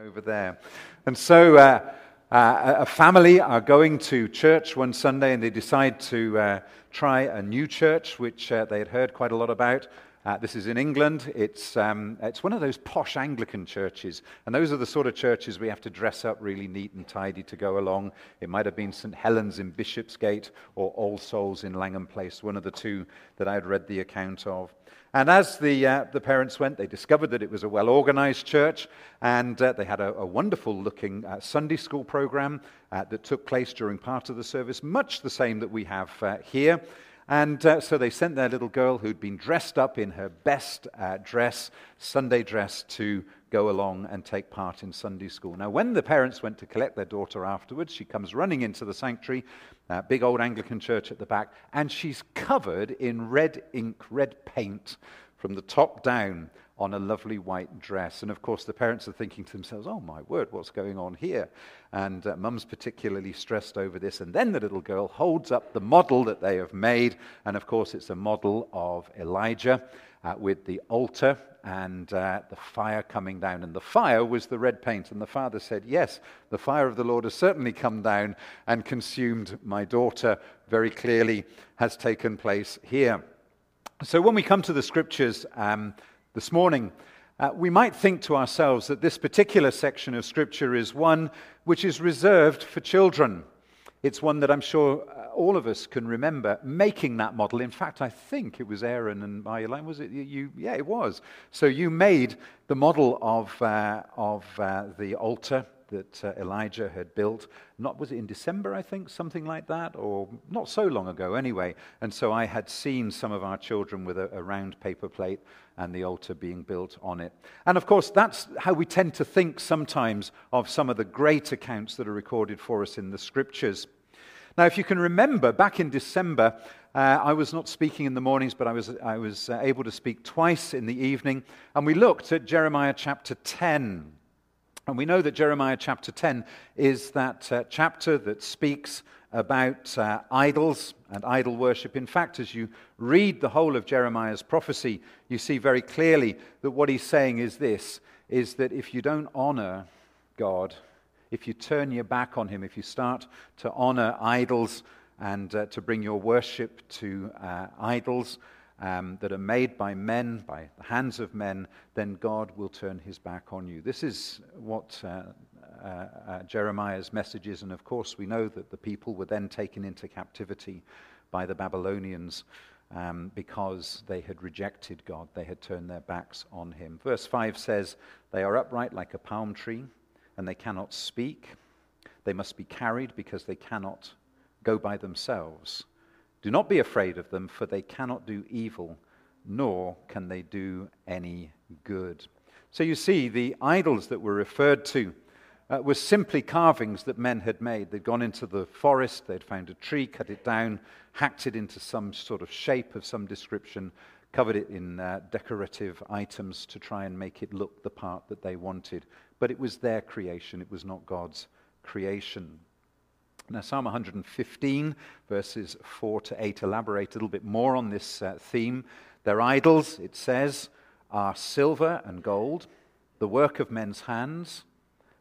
over there. And so uh, uh, a family are going to church one Sunday and they decide to uh, try a new church, which uh, they had heard quite a lot about. Uh, this is in England. It's, um, it's one of those posh Anglican churches. And those are the sort of churches we have to dress up really neat and tidy to go along. It might have been St. Helens in Bishopsgate or All Souls in Langham Place, one of the two that I had read the account of. And as the, uh, the parents went, they discovered that it was a well organized church, and uh, they had a, a wonderful looking uh, Sunday school program uh, that took place during part of the service, much the same that we have uh, here. And uh, so they sent their little girl, who'd been dressed up in her best uh, dress, Sunday dress, to go along and take part in Sunday school. Now, when the parents went to collect their daughter afterwards, she comes running into the sanctuary, uh, big old Anglican church at the back, and she's covered in red ink, red paint from the top down on a lovely white dress. And of course, the parents are thinking to themselves, oh my word, what's going on here? And uh, mum's particularly stressed over this. And then the little girl holds up the model that they have made. And of course, it's a model of Elijah uh, with the altar and uh, the fire coming down. And the fire was the red paint. And the father said, Yes, the fire of the Lord has certainly come down and consumed my daughter, very clearly has taken place here. So when we come to the scriptures, um, this morning, uh, we might think to ourselves that this particular section of Scripture is one which is reserved for children. It's one that I'm sure uh, all of us can remember making that model. In fact, I think it was Aaron and Marjolein. Was it you? Yeah, it was. So you made the model of, uh, of uh, the altar that uh, Elijah had built. Not was it in December, I think, something like that, or not so long ago, anyway. And so I had seen some of our children with a, a round paper plate and the altar being built on it. And of course, that's how we tend to think sometimes of some of the great accounts that are recorded for us in the scriptures. Now, if you can remember, back in December, uh, I was not speaking in the mornings, but I was, I was uh, able to speak twice in the evening. And we looked at Jeremiah chapter 10. And we know that Jeremiah chapter 10 is that uh, chapter that speaks about uh, idols and idol worship. In fact, as you read the whole of Jeremiah's prophecy, you see very clearly that what he's saying is this is that if you don't honor God, if you turn your back on him, if you start to honor idols and uh, to bring your worship to uh, idols, um, that are made by men, by the hands of men, then God will turn his back on you. This is what uh, uh, uh, Jeremiah's message is, and of course, we know that the people were then taken into captivity by the Babylonians. Um, because they had rejected God, they had turned their backs on him. Verse 5 says, They are upright like a palm tree, and they cannot speak. They must be carried because they cannot go by themselves. Do not be afraid of them, for they cannot do evil, nor can they do any good. So you see, the idols that were referred to uh, were simply carvings that men had made. They'd gone into the forest, they'd found a tree, cut it down, hacked it into some sort of shape of some description, covered it in uh, decorative items to try and make it look the part that they wanted. But it was their creation, it was not God's creation. Now, Psalm 115, verses 4 to 8, elaborate a little bit more on this uh, theme. Their idols, it says, are silver and gold, the work of men's hands.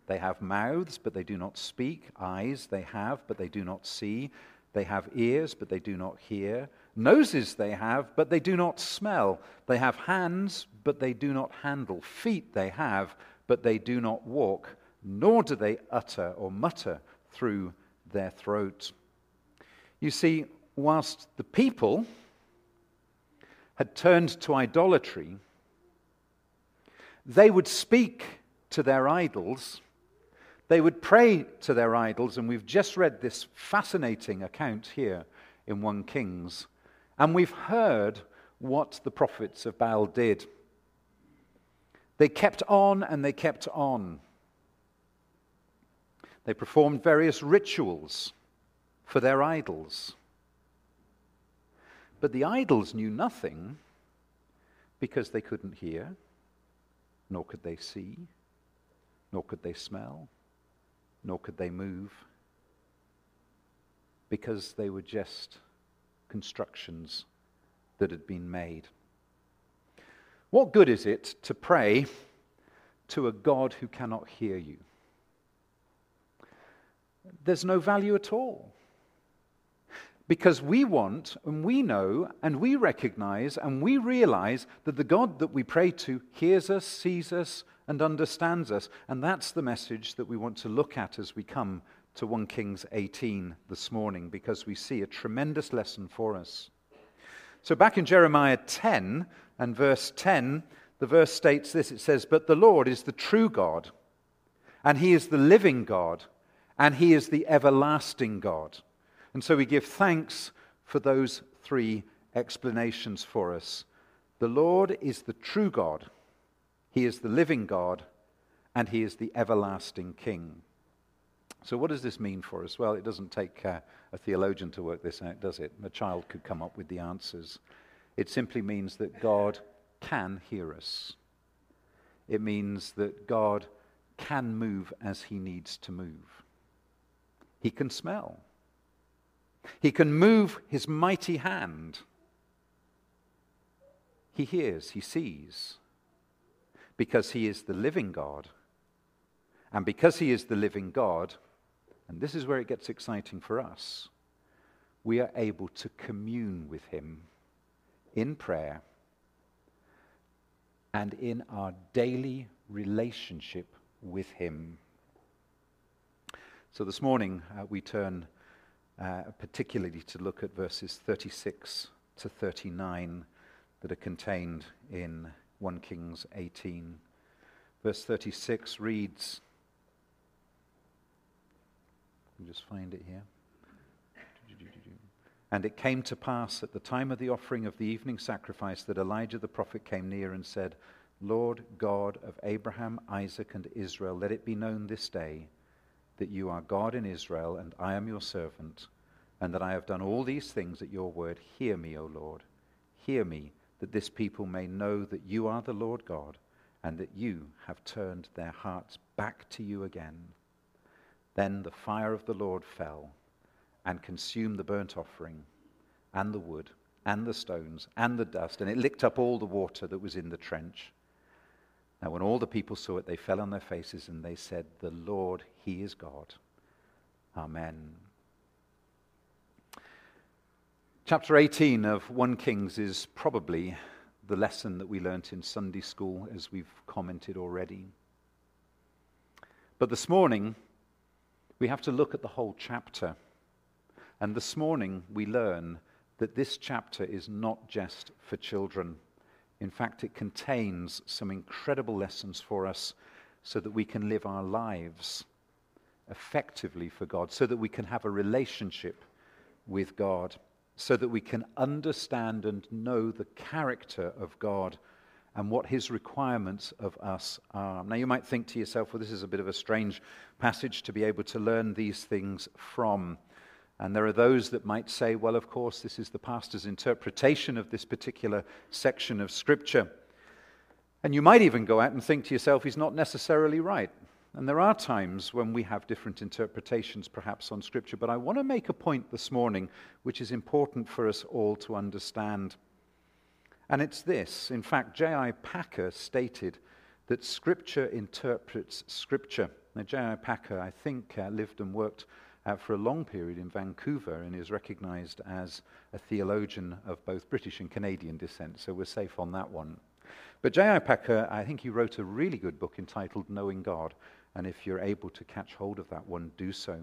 They have mouths, but they do not speak. Eyes they have, but they do not see. They have ears, but they do not hear. Noses they have, but they do not smell. They have hands, but they do not handle. Feet they have, but they do not walk, nor do they utter or mutter through their throat. You see, whilst the people had turned to idolatry, they would speak to their idols, they would pray to their idols, and we've just read this fascinating account here in 1 Kings, and we've heard what the prophets of Baal did. They kept on and they kept on. They performed various rituals for their idols. But the idols knew nothing because they couldn't hear, nor could they see, nor could they smell, nor could they move, because they were just constructions that had been made. What good is it to pray to a God who cannot hear you? There's no value at all. Because we want and we know and we recognize and we realize that the God that we pray to hears us, sees us, and understands us. And that's the message that we want to look at as we come to 1 Kings 18 this morning, because we see a tremendous lesson for us. So, back in Jeremiah 10 and verse 10, the verse states this it says, But the Lord is the true God, and he is the living God, and he is the everlasting God. And so we give thanks for those three explanations for us. The Lord is the true God, he is the living God, and he is the everlasting King. So, what does this mean for us? Well, it doesn't take uh, a theologian to work this out, does it? A child could come up with the answers. It simply means that God can hear us. It means that God can move as he needs to move. He can smell. He can move his mighty hand. He hears, he sees, because he is the living God. And because he is the living God, and this is where it gets exciting for us, we are able to commune with him in prayer and in our daily relationship with him. So this morning uh, we turn uh, particularly to look at verses 36 to 39 that are contained in 1 Kings 18. Verse 36 reads, just find it here. And it came to pass at the time of the offering of the evening sacrifice that Elijah the prophet came near and said, Lord God of Abraham, Isaac, and Israel, let it be known this day that you are God in Israel, and I am your servant, and that I have done all these things at your word. Hear me, O Lord. Hear me, that this people may know that you are the Lord God, and that you have turned their hearts back to you again. Then the fire of the Lord fell and consumed the burnt offering, and the wood, and the stones, and the dust, and it licked up all the water that was in the trench. Now, when all the people saw it, they fell on their faces and they said, The Lord, He is God. Amen. Chapter 18 of 1 Kings is probably the lesson that we learnt in Sunday school, as we've commented already. But this morning, we have to look at the whole chapter. And this morning, we learn that this chapter is not just for children. In fact, it contains some incredible lessons for us so that we can live our lives effectively for God, so that we can have a relationship with God, so that we can understand and know the character of God and what his requirements of us are. Now, you might think to yourself, well, this is a bit of a strange passage to be able to learn these things from. And there are those that might say, well, of course, this is the pastor's interpretation of this particular section of Scripture. And you might even go out and think to yourself, he's not necessarily right. And there are times when we have different interpretations, perhaps, on Scripture. But I want to make a point this morning which is important for us all to understand. And it's this. In fact, J.I. Packer stated that Scripture interprets Scripture. Now, J.I. Packer, I think, uh, lived and worked uh, for a long period in Vancouver and is recognized as a theologian of both British and Canadian descent, so we're safe on that one. But J.I. Packer, I think he wrote a really good book entitled Knowing God, and if you're able to catch hold of that one, do so.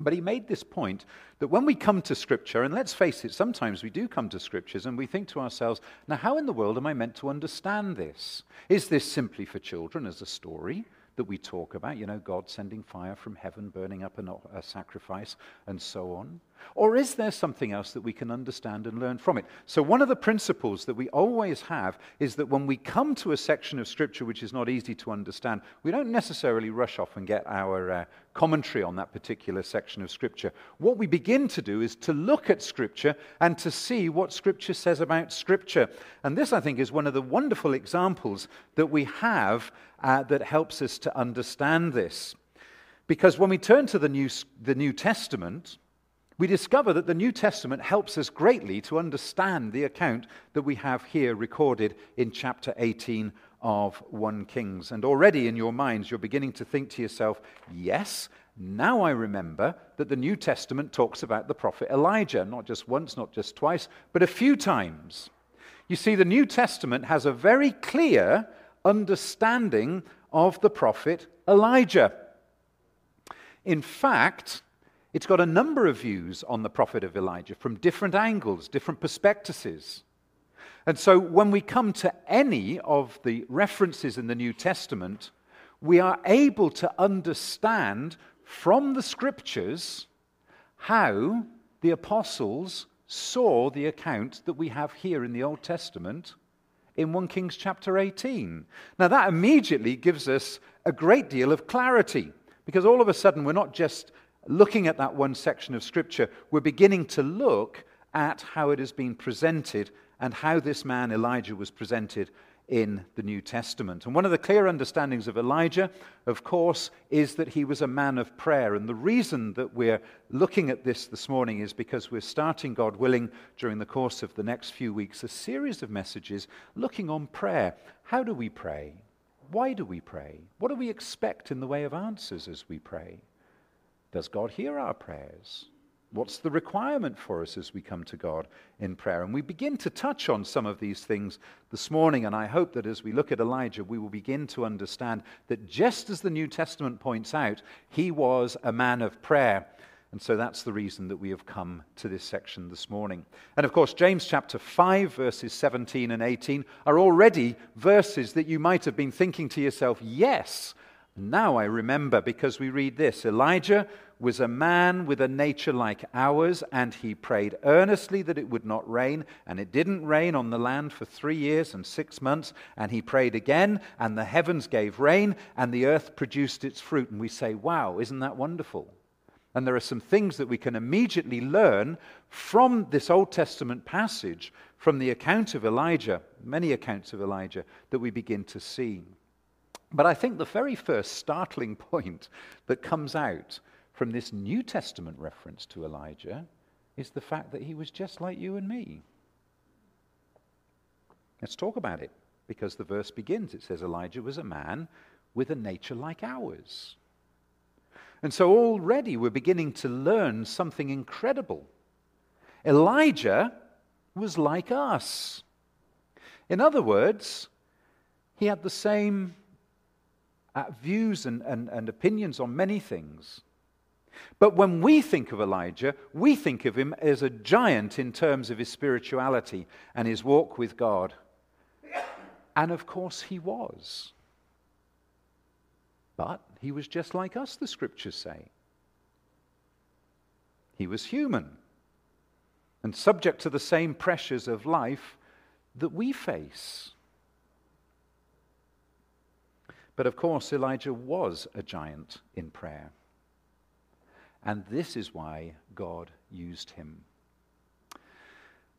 But he made this point that when we come to Scripture, and let's face it, sometimes we do come to Scriptures and we think to ourselves, now, how in the world am I meant to understand this? Is this simply for children as a story? That we talk about, you know, God sending fire from heaven, burning up a, a sacrifice, and so on? Or is there something else that we can understand and learn from it? So, one of the principles that we always have is that when we come to a section of Scripture which is not easy to understand, we don't necessarily rush off and get our uh, commentary on that particular section of Scripture. What we begin to do is to look at Scripture and to see what Scripture says about Scripture. And this, I think, is one of the wonderful examples that we have uh, that helps us to understand this. Because when we turn to the New, the New Testament, we discover that the New Testament helps us greatly to understand the account that we have here recorded in chapter 18 of 1 Kings. And already in your minds, you're beginning to think to yourself, yes, now I remember that the New Testament talks about the prophet Elijah, not just once, not just twice, but a few times. You see, the New Testament has a very clear understanding of the prophet Elijah. In fact, it's got a number of views on the prophet of Elijah from different angles, different perspectives. And so when we come to any of the references in the New Testament, we are able to understand from the scriptures how the apostles saw the account that we have here in the Old Testament in 1 Kings chapter 18. Now, that immediately gives us a great deal of clarity because all of a sudden we're not just looking at that one section of Scripture, we're beginning to look at how it has been presented and how this man Elijah was presented in the New Testament. And one of the clear understandings of Elijah, of course, is that he was a man of prayer. And the reason that we're looking at this this morning is because we're starting, God willing, during the course of the next few weeks, a series of messages looking on prayer. How do we pray? Why do we pray? What do we expect in the way of answers as we pray? Does God hear our prayers? What's the requirement for us as we come to God in prayer? And we begin to touch on some of these things this morning, and I hope that as we look at Elijah, we will begin to understand that just as the New Testament points out, he was a man of prayer. And so that's the reason that we have come to this section this morning. And of course, James chapter 5, verses 17 and 18 are already verses that you might have been thinking to yourself, yes, now I remember because we read this Elijah was a man with a nature like ours, and he prayed earnestly that it would not rain, and it didn't rain on the land for three years and six months. And he prayed again, and the heavens gave rain, and the earth produced its fruit. And we say, Wow, isn't that wonderful? And there are some things that we can immediately learn from this Old Testament passage, from the account of Elijah, many accounts of Elijah, that we begin to see. But I think the very first startling point that comes out from this New Testament reference to Elijah is the fact that he was just like you and me. Let's talk about it because the verse begins. It says, Elijah was a man with a nature like ours. And so already we're beginning to learn something incredible. Elijah was like us. In other words, he had the same uh, views and, and, and opinions on many things. But when we think of Elijah, we think of him as a giant in terms of his spirituality and his walk with God. And of course, he was. But he was just like us, the scriptures say. He was human and subject to the same pressures of life that we face. But of course, Elijah was a giant in prayer. And this is why God used him.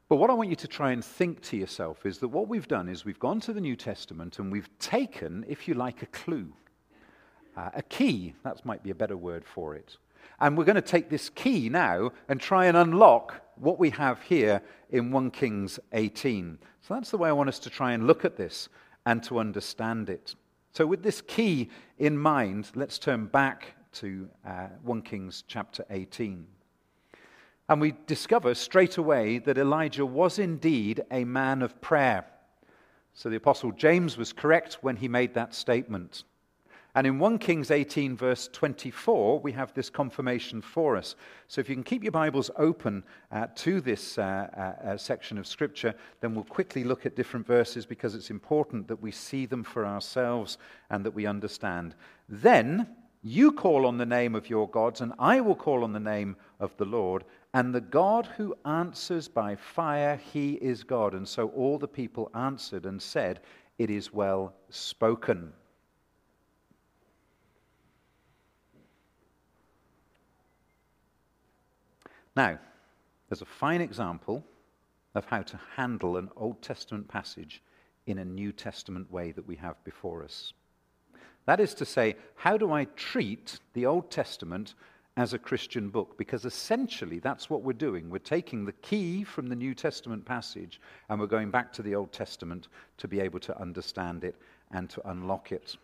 But what I want you to try and think to yourself is that what we've done is we've gone to the New Testament and we've taken, if you like, a clue, uh, a key, that might be a better word for it. And we're going to take this key now and try and unlock what we have here in 1 Kings 18. So that's the way I want us to try and look at this and to understand it. So, with this key in mind, let's turn back to uh, 1 Kings chapter 18. And we discover straight away that Elijah was indeed a man of prayer. So the Apostle James was correct when he made that statement. And in 1 Kings 18, verse 24, we have this confirmation for us. So if you can keep your Bibles open uh, to this uh, uh, uh, section of Scripture, then we'll quickly look at different verses because it's important that we see them for ourselves and that we understand. Then you call on the name of your gods, and I will call on the name of the Lord. And the God who answers by fire, he is God. And so all the people answered and said, It is well spoken. Now, there's a fine example of how to handle an Old Testament passage in a New Testament way that we have before us. That is to say, how do I treat the Old Testament as a Christian book? Because essentially that's what we're doing. We're taking the key from the New Testament passage and we're going back to the Old Testament to be able to understand it and to unlock it.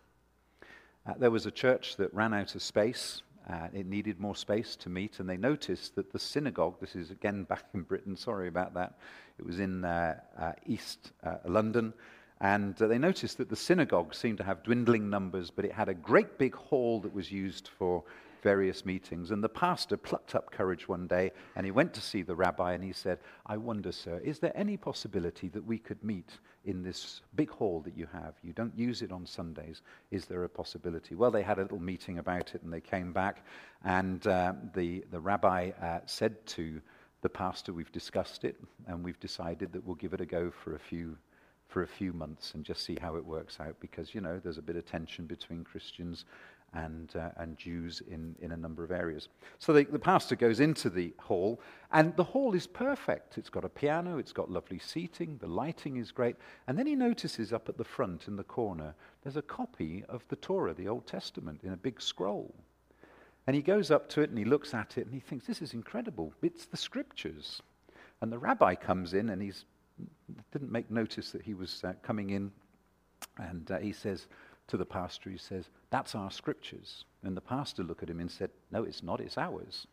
Uh, there was a church that ran out of space. Uh, it needed more space to meet, and they noticed that the synagogue, this is again back in Britain, sorry about that, it was in uh, uh East uh, London, and uh, they noticed that the synagogue seemed to have dwindling numbers, but it had a great big hall that was used for various meetings. And the pastor plucked up courage one day and he went to see the rabbi and he said, I wonder, sir, is there any possibility that we could meet in this big hall that you have? You don't use it on Sundays. Is there a possibility? Well, they had a little meeting about it and they came back and uh, the, the rabbi uh, said to the pastor, We've discussed it and we've decided that we'll give it a go for a few for a few months and just see how it works out because you know there's a bit of tension between Christians and, uh, and Jews in, in a number of areas. So the, the pastor goes into the hall, and the hall is perfect. It's got a piano, it's got lovely seating, the lighting is great. And then he notices up at the front in the corner, there's a copy of the Torah, the Old Testament, in a big scroll. And he goes up to it and he looks at it and he thinks, This is incredible. It's the scriptures. And the rabbi comes in and he didn't make notice that he was uh, coming in. And uh, he says, to the pastor, he says, That's our scriptures. And the pastor looked at him and said, No, it's not, it's ours.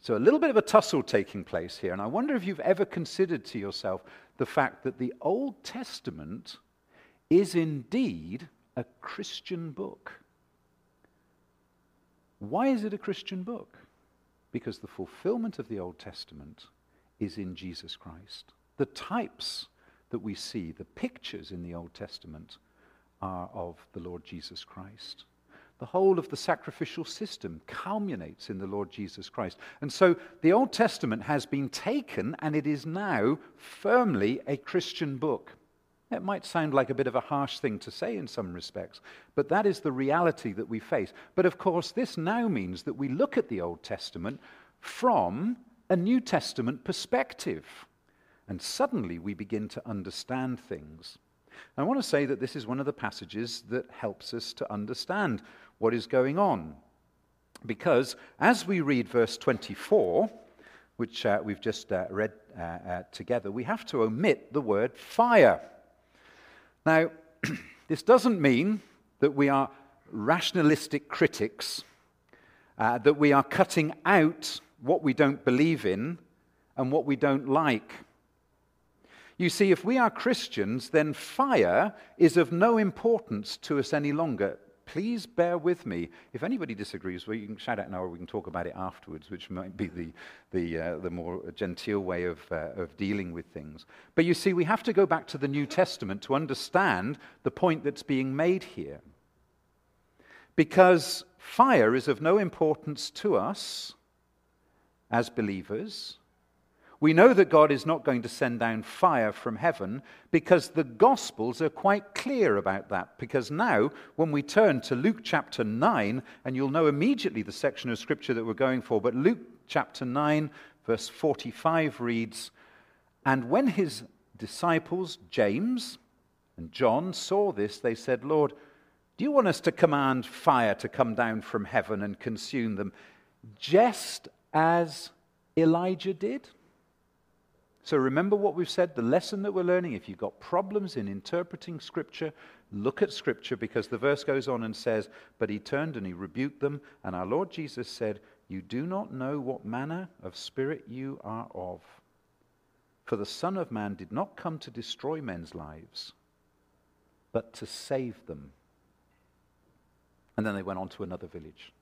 So a little bit of a tussle taking place here. And I wonder if you've ever considered to yourself the fact that the Old Testament is indeed a Christian book. Why is it a Christian book? Because the fulfillment of the Old Testament is in Jesus Christ. The types that we see, the pictures in the Old Testament, are of the Lord Jesus Christ. The whole of the sacrificial system culminates in the Lord Jesus Christ. And so the Old Testament has been taken and it is now firmly a Christian book. It might sound like a bit of a harsh thing to say in some respects, but that is the reality that we face. But of course, this now means that we look at the Old Testament from a New Testament perspective. And suddenly we begin to understand things. I want to say that this is one of the passages that helps us to understand what is going on. Because as we read verse 24, which uh, we've just uh, read uh, uh together, we have to omit the word fire. Now, this doesn't mean that we are rationalistic critics, uh, that we are cutting out what we don't believe in and what we don't like. You see, if we are Christians, then fire is of no importance to us any longer. Please bear with me. If anybody disagrees, well, you can shout out now or we can talk about it afterwards, which might be the, the, uh, the more genteel way of, uh, of dealing with things. But you see, we have to go back to the New Testament to understand the point that's being made here. Because fire is of no importance to us as believers we know that God is not going to send down fire from heaven because the Gospels are quite clear about that. Because now, when we turn to Luke chapter 9, and you'll know immediately the section of Scripture that we're going for, but Luke chapter 9, verse 45 reads And when his disciples, James and John, saw this, they said, Lord, do you want us to command fire to come down from heaven and consume them, just as Elijah did? So remember what we've said, the lesson that we're learning. If you've got problems in interpreting Scripture, look at Scripture because the verse goes on and says, But he turned and he rebuked them. And our Lord Jesus said, You do not know what manner of spirit you are of. For the Son of Man did not come to destroy men's lives, but to save them. And then they went on to another village.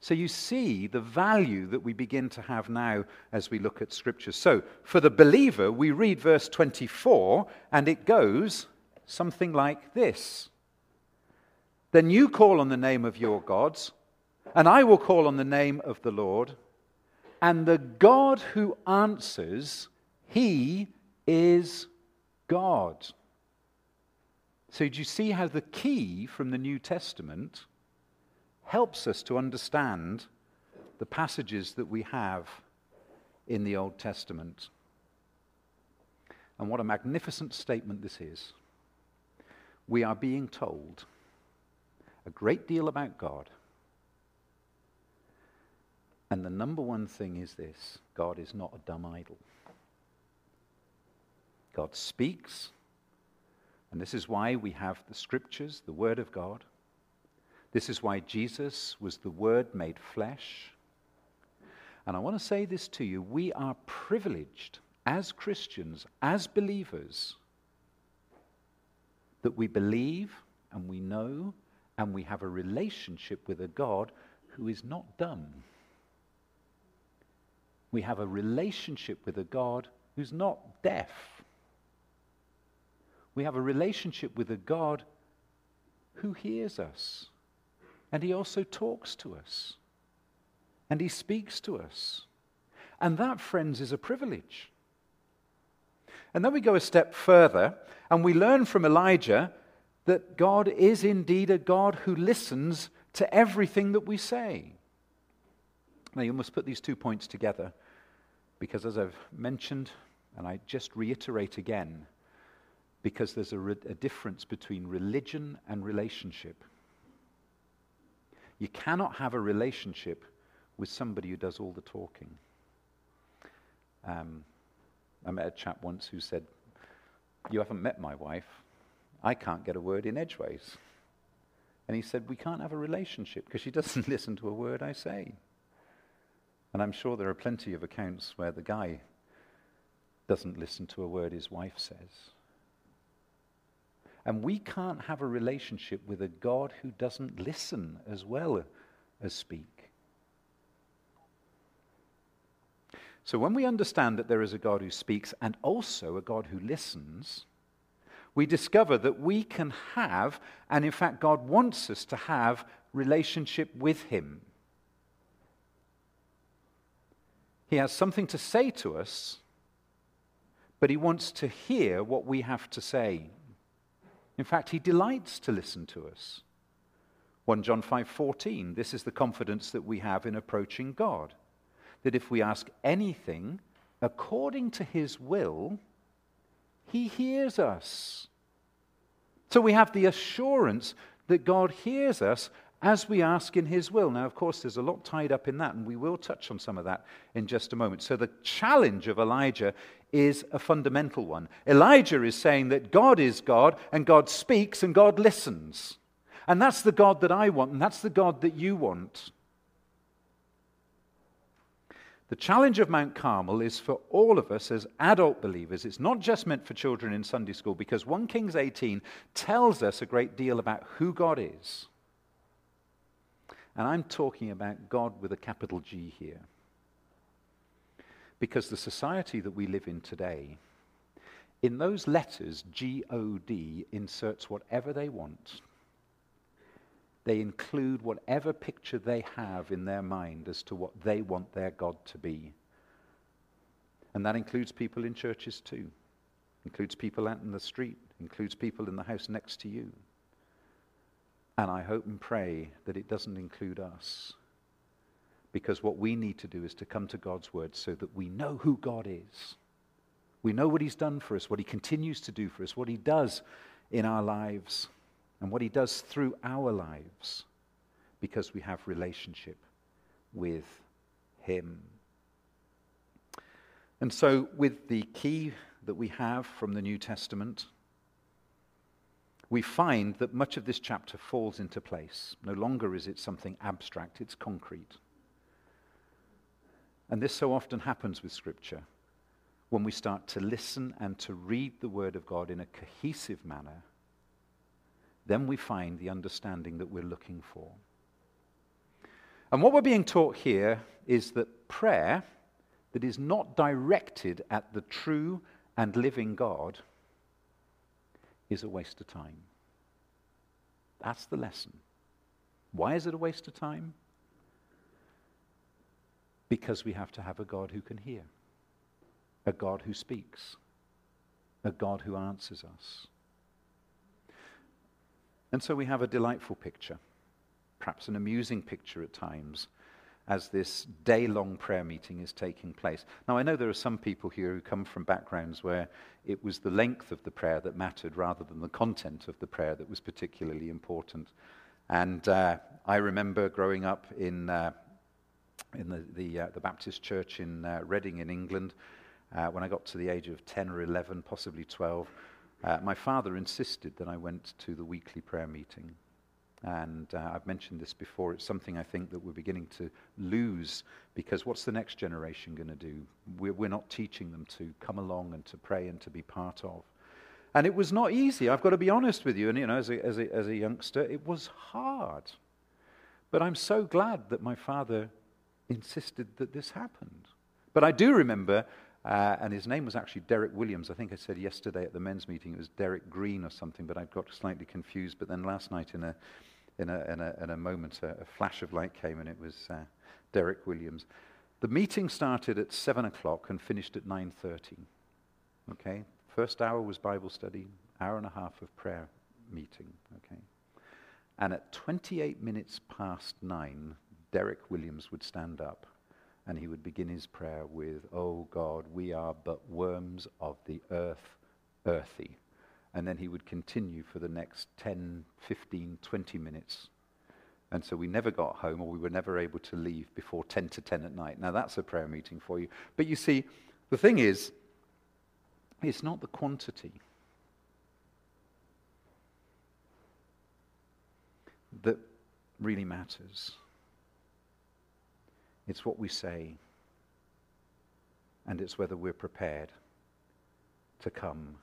So you see the value that we begin to have now as we look at Scripture. So for the believer, we read verse 24, and it goes something like this Then you call on the name of your gods, and I will call on the name of the Lord, and the God who answers, he is God. So, do you see how the key from the New Testament helps us to understand the passages that we have in the Old Testament. And what a magnificent statement this is. We are being told a great deal about God. And the number one thing is this God is not a dumb idol. God speaks, And this is why we have the scriptures, the Word of God. This is why Jesus was the Word made flesh. And I want to say this to you we are privileged as Christians, as believers, that we believe and we know and we have a relationship with a God who is not dumb. We have a relationship with a God who's not deaf. We have a relationship with a God who hears us. And he also talks to us. And he speaks to us. And that, friends, is a privilege. And then we go a step further and we learn from Elijah that God is indeed a God who listens to everything that we say. Now, you must put these two points together because, as I've mentioned, and I just reiterate again, because there's a, re- a difference between religion and relationship. You cannot have a relationship with somebody who does all the talking. Um, I met a chap once who said, You haven't met my wife. I can't get a word in edgeways. And he said, We can't have a relationship because she doesn't listen to a word I say. And I'm sure there are plenty of accounts where the guy doesn't listen to a word his wife says. And we can't have a relationship with a God who doesn't listen as well as speak. So when we understand that there is a God who speaks and also a God who listens, we discover that we can have, and in fact, God wants us to have, relationship with Him. He has something to say to us, but He wants to hear what we have to say. In fact, He delights to listen to us. 1 John 5:14 This is the confidence that we have in approaching God that if we ask anything according to his will, he hears us. So we have the assurance that God hears us as we ask in his will. Now, of course, there's a lot tied up in that, and we will touch on some of that in just a moment. So the challenge of Elijah is a fundamental one. Elijah is saying that God is God, and God speaks, and God listens. And that's the God that I want, and that's the God that you want. The challenge of Mount Carmel is for all of us as adult believers. It's not just meant for children in Sunday school because 1 Kings 18 tells us a great deal about who God is. And I'm talking about God with a capital G here. Because the society that we live in today, in those letters, G O D inserts whatever they want they include whatever picture they have in their mind as to what they want their God to be. And that includes people in churches too, includes people out in the street, includes people in the house next to you. And I hope and pray that it doesn't include us. Because what we need to do is to come to God's word so that we know who God is. We know what He's done for us, what He continues to do for us, what He does in our lives and what he does through our lives because we have relationship with him. And so, with the key that we have from the New Testament, we find that much of this chapter falls into place. No longer is it something abstract, it's concrete. And this so often happens with Scripture when we start to listen and to read the Word of God in a cohesive manner then we find the understanding that we're looking for. And what we're being taught here is that prayer that is not directed at the true and living God is a waste of time. That's the lesson. Why is it a waste of time? Because we have to have a God who can hear, a God who speaks, a God who answers us. And so we have a delightful picture, perhaps an amusing picture at times, as this day long prayer meeting is taking place. Now, I know there are some people here who come from backgrounds where it was the length of the prayer that mattered rather than the content of the prayer that was particularly important. And uh, I remember growing up in, uh, in the, the, uh, the, Baptist church in uh, Reading in England uh, when I got to the age of 10 or 11, possibly 12 uh, my father insisted that I went to the weekly prayer meeting. And uh, I've mentioned this before. It's something I think that we're beginning to lose because what's the next generation going to do? We're, we're not teaching them to come along and to pray and to be part of. And it was not easy. I've got to be honest with you. And, you know, as a, as a, as a youngster, it was hard. But I'm so glad that my father insisted that this happened. But I do remember, uh, and his name was actually Derek Williams. I think I said yesterday at the men's meeting it was Derek Green or something, but I got slightly confused. But then last night in a, in a, in a, in a moment, a, a, flash of light came and it was uh, Derek Williams. The meeting started at 7 o'clock and finished at 9.30. Okay? First hour was Bible study, hour and a half of prayer meeting. Okay? And at 28 minutes past 9, Derek Williams would stand up and he would begin his prayer with, Oh God, we are but worms of the earth, earthy. And then he would continue for the next 10, 15, 20 minutes. And so we never got home, or we were never able to leave before 10 to 10 at night. Now that's a prayer meeting for you. But you see, the thing is, it's not the quantity. That really matters. It's what we say, and it's whether we're prepared to come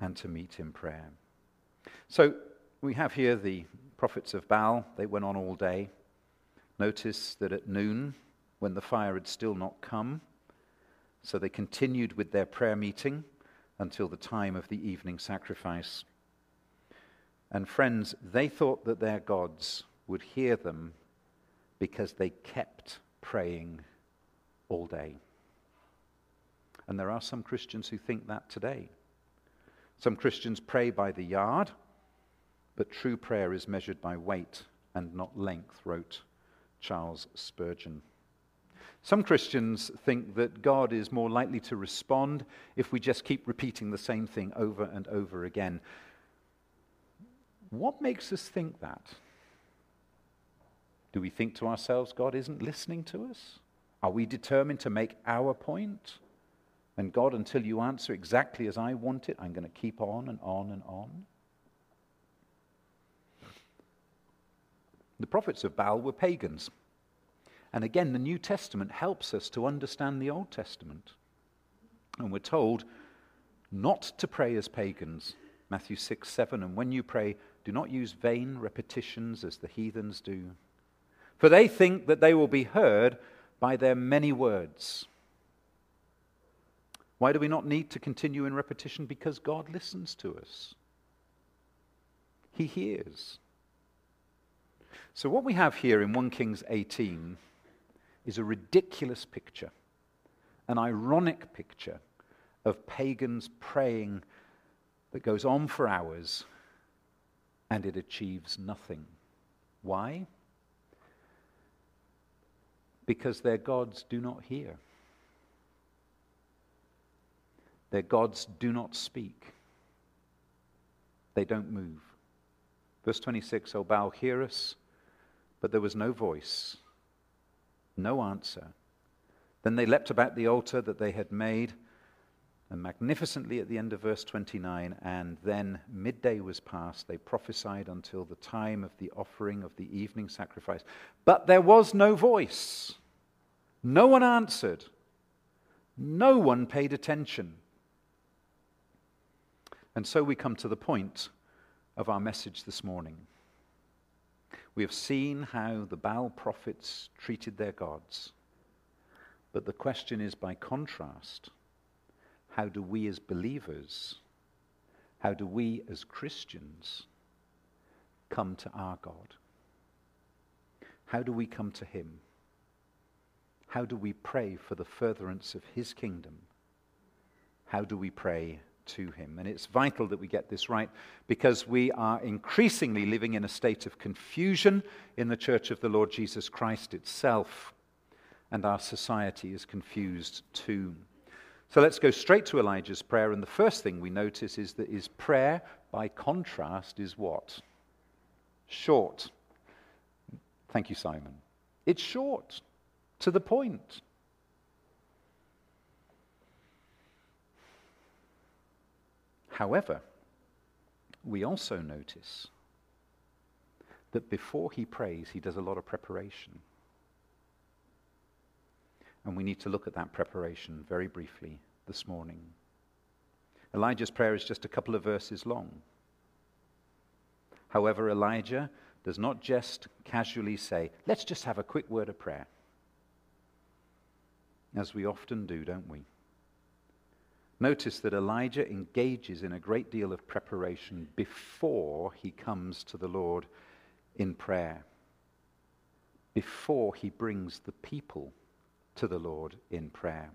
and to meet in prayer. So we have here the prophets of Baal. They went on all day. Notice that at noon, when the fire had still not come, so they continued with their prayer meeting until the time of the evening sacrifice. And friends, they thought that their gods would hear them because they kept praying all day. And there are some Christians who think that today. Some Christians pray by the yard, but true prayer is measured by weight and not length, wrote Charles Spurgeon. Some Christians think that God is more likely to respond if we just keep repeating the same thing over and over again. What makes us think that? Do we think to ourselves, God isn't listening to us? Are we determined to make our point? And God, until you answer exactly as I want it, I'm going to keep on and on and on? The prophets of Baal were pagans. And again, the New Testament helps us to understand the Old Testament. And we're told not to pray as pagans. Matthew 6, 7. And when you pray, do not use vain repetitions as the heathens do for they think that they will be heard by their many words. Why do we not need to continue in repetition? Because God listens to us, He hears. So, what we have here in 1 Kings 18 is a ridiculous picture, an ironic picture of pagans praying that goes on for hours and it achieves nothing. Why? Because their gods do not hear. Their gods do not speak. They don't move. Verse 26 O Baal, hear us. But there was no voice, no answer. Then they leapt about the altar that they had made, and magnificently at the end of verse 29, and then midday was past. They prophesied until the time of the offering of the evening sacrifice. But there was no voice. No one answered. No one paid attention. And so we come to the point of our message this morning. We have seen how the Baal prophets treated their gods. But the question is, by contrast, how do we as believers, how do we as Christians come to our God? How do we come to Him? How do we pray for the furtherance of His kingdom? How do we pray to Him? And it's vital that we get this right because we are increasingly living in a state of confusion in the church of the Lord Jesus Christ itself, and our society is confused too. So let's go straight to Elijah's prayer. And the first thing we notice is that his prayer, by contrast, is what? Short. Thank you, Simon. It's short to the point. However, we also notice that before he prays, he does a lot of preparation. And we need to look at that preparation very briefly this morning. Elijah's prayer is just a couple of verses long. However, Elijah does not just casually say, Let's just have a quick word of prayer. As we often do, don't we? Notice that Elijah engages in a great deal of preparation before he comes to the Lord in prayer, before he brings the people to the Lord in prayer.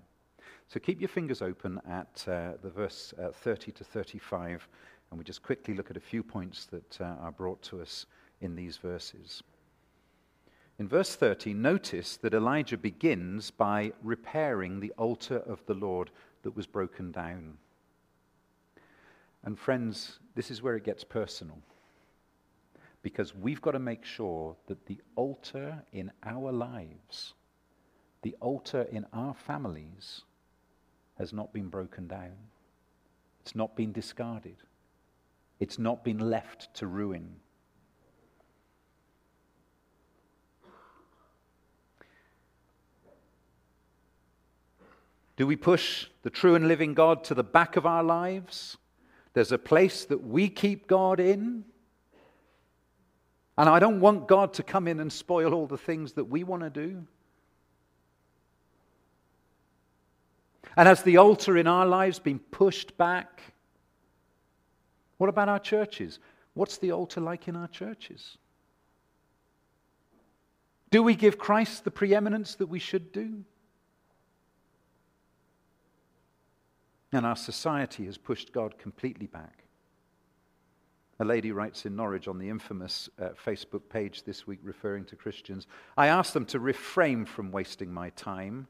So keep your fingers open at uh, the verse uh, 30 to 35, and we just quickly look at a few points that uh, are brought to us in these verses. In verse 30, notice that Elijah begins by repairing the altar of the Lord that was broken down. And friends, this is where it gets personal. Because we've got to make sure that the altar in our lives, the altar in our families, has not been broken down. It's not been discarded. It's not been left to ruin. Do we push the true and living God to the back of our lives? There's a place that we keep God in. And I don't want God to come in and spoil all the things that we want to do. And has the altar in our lives been pushed back? What about our churches? What's the altar like in our churches? Do we give Christ the preeminence that we should do? And our society has pushed God completely back. A lady writes in Norwich on the infamous uh, Facebook page this week referring to Christians I ask them to refrain from wasting my time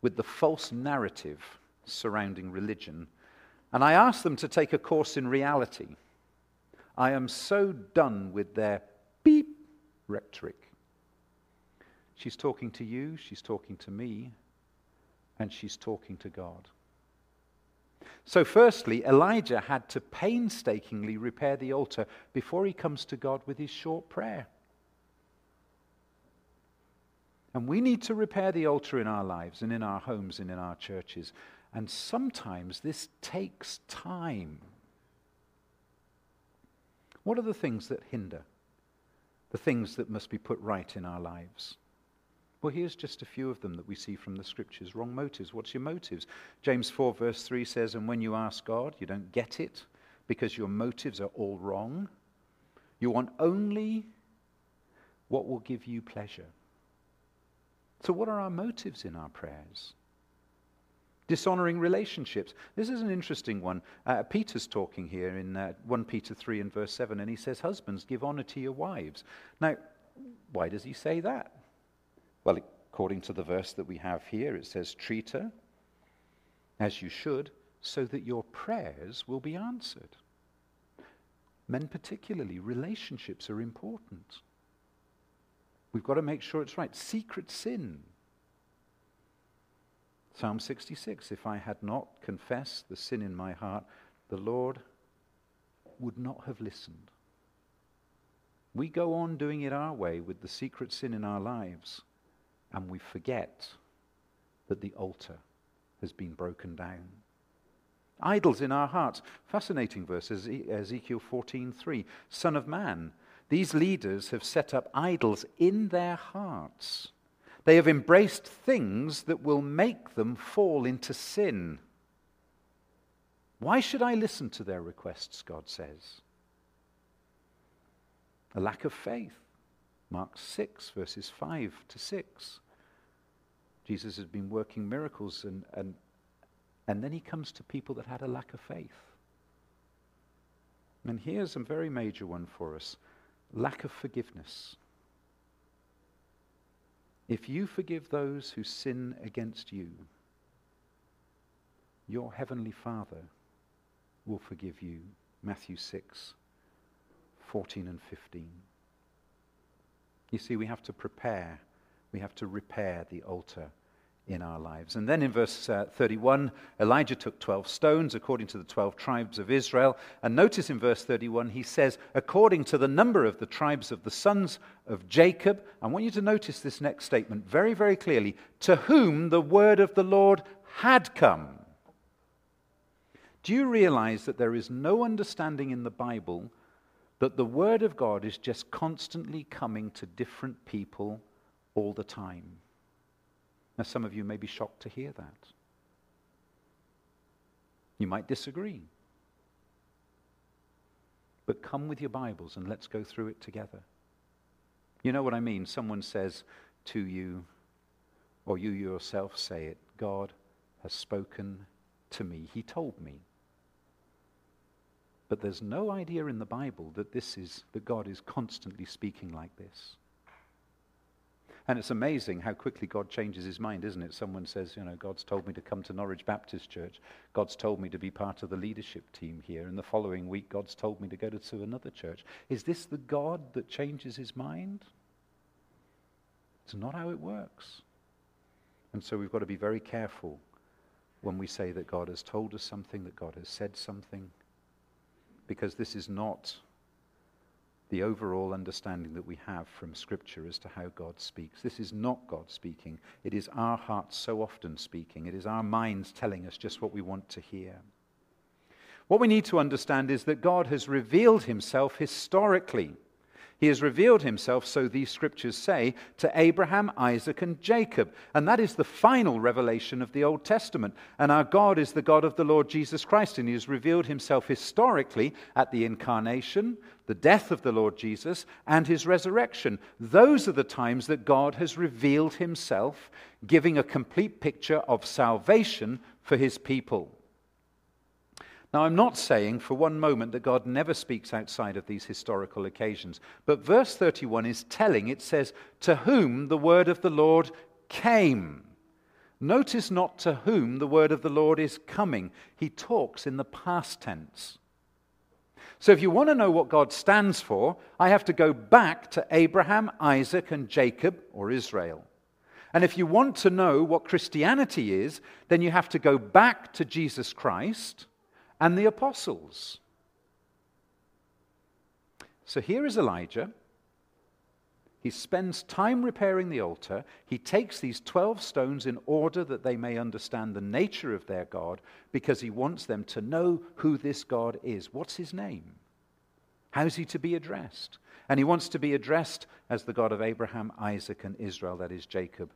with the false narrative surrounding religion, and I ask them to take a course in reality. I am so done with their beep rhetoric. She's talking to you, she's talking to me, and she's talking to God. So, firstly, Elijah had to painstakingly repair the altar before he comes to God with his short prayer. And we need to repair the altar in our lives and in our homes and in our churches. And sometimes this takes time. What are the things that hinder? The things that must be put right in our lives? Well, here's just a few of them that we see from the scriptures. Wrong motives. What's your motives? James 4, verse 3 says, And when you ask God, you don't get it because your motives are all wrong. You want only what will give you pleasure. So, what are our motives in our prayers? Dishonoring relationships. This is an interesting one. Uh, Peter's talking here in uh, 1 Peter 3 and verse 7, and he says, Husbands, give honor to your wives. Now, why does he say that? Well, according to the verse that we have here, it says, Treat her as you should, so that your prayers will be answered. Men, particularly, relationships are important. We've got to make sure it's right. Secret sin. Psalm 66 If I had not confessed the sin in my heart, the Lord would not have listened. We go on doing it our way with the secret sin in our lives and we forget that the altar has been broken down. Idols in our hearts. Fascinating verse, Ezekiel 14:3. Son of man, these leaders have set up idols in their hearts. They have embraced things that will make them fall into sin. Why should I listen to their requests, God says? A lack of faith. Mark 6, verses 5 to 6. Jesus has been working miracles, and, and, and then he comes to people that had a lack of faith. And here's a very major one for us lack of forgiveness. If you forgive those who sin against you, your heavenly Father will forgive you. Matthew 6, 14 and 15. You see, we have to prepare we have to repair the altar in our lives. And then in verse uh, 31, Elijah took 12 stones according to the 12 tribes of Israel. And notice in verse 31, he says, according to the number of the tribes of the sons of Jacob. I want you to notice this next statement very, very clearly to whom the word of the Lord had come. Do you realize that there is no understanding in the Bible that the word of God is just constantly coming to different people all the time? Now, some of you may be shocked to hear that. You might disagree. But come with your Bibles and let's go through it together. You know what I mean? Someone says to you, or you yourself say it God has spoken to me. He told me. But there's no idea in the Bible that this is that God is constantly speaking like this. And it's amazing how quickly God changes his mind, isn't it? Someone says, you know, God's told me to come to Norwich Baptist Church. God's told me to be part of the leadership team here. And the following week, God's told me to go to, to another church. Is this the God that changes his mind? It's not how it works. And so we've got to be very careful when we say that God has told us something, that God has said something, because this is not the overall understanding that we have from Scripture as to how God speaks. This is not God speaking. It is our hearts so often speaking. It is our minds telling us just what we want to hear. What we need to understand is that God has revealed himself historically. He has revealed himself, so these scriptures say, to Abraham, Isaac, and Jacob. And that is the final revelation of the Old Testament. And our God is the God of the Lord Jesus Christ. And he has revealed himself historically at the incarnation, the death of the Lord Jesus, and his resurrection. Those are the times that God has revealed himself, giving a complete picture of salvation for his people. Now, I'm not saying for one moment that God never speaks outside of these historical occasions, but verse 31 is telling, it says, To whom the word of the Lord came. Notice not to whom the word of the Lord is coming. He talks in the past tense. So, if you want to know what God stands for, I have to go back to Abraham, Isaac, and Jacob, or Israel. And if you want to know what Christianity is, then you have to go back to Jesus Christ and the apostles. So here is Elijah. He spends time repairing the altar. He takes these 12 stones in order that they may understand the nature of their God because he wants them to know who this God is. What's his name? How's he to be addressed? And he wants to be addressed as the God of Abraham, Isaac, and Israel, that is Jacob.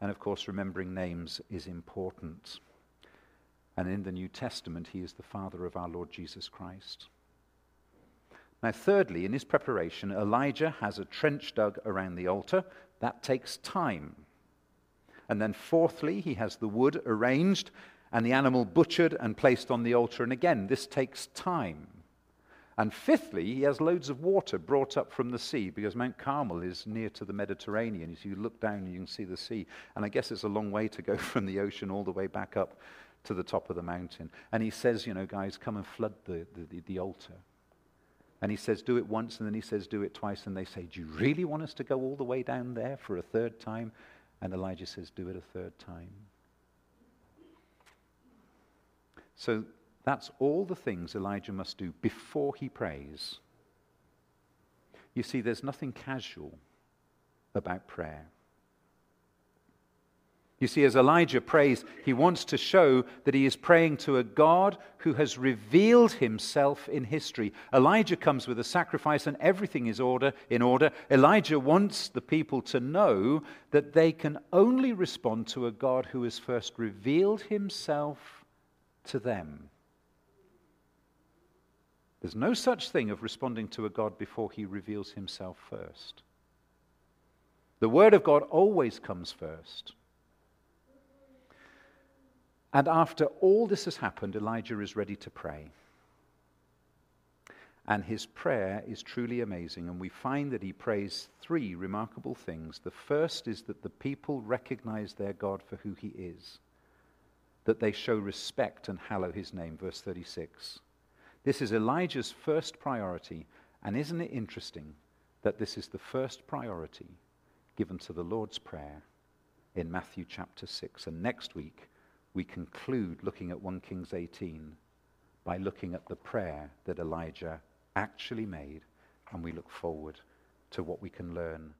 And of course, remembering names is important. And in the New Testament, he is the Father of our Lord Jesus Christ. Now, thirdly, in his preparation, Elijah has a trench dug around the altar. That takes time. And then, fourthly, he has the wood arranged and the animal butchered and placed on the altar. And again, this takes time. And fifthly, he has loads of water brought up from the sea because Mount Carmel is near to the Mediterranean. As you look down, you can see the sea. And I guess it's a long way to go from the ocean all the way back up to the top of the mountain. And he says, you know, guys, come and flood the, the, the, altar. And he says, do it once, and then he says, do it twice. And they say, do you really want us to go all the way down there for a third time? And Elijah says, do it a third time. So that's all the things Elijah must do before he prays. You see, there's nothing casual about prayer. You see, as Elijah prays, he wants to show that he is praying to a God who has revealed himself in history. Elijah comes with a sacrifice and everything is order in order. Elijah wants the people to know that they can only respond to a God who has first revealed himself to them. There's no such thing of responding to a God before he reveals himself first. The Word of God always comes first. And after all this has happened, Elijah is ready to pray. And his prayer is truly amazing. And we find that he prays three remarkable things. The first is that the people recognize their God for who he is, that they show respect and hallow his name. Verse 36. This is Elijah's first priority. And isn't it interesting that this is the first priority given to the Lord's Prayer in Matthew chapter 6. And next week, we conclude looking at 1 Kings 18 by looking at the prayer that Elijah actually made, and we look forward to what we can learn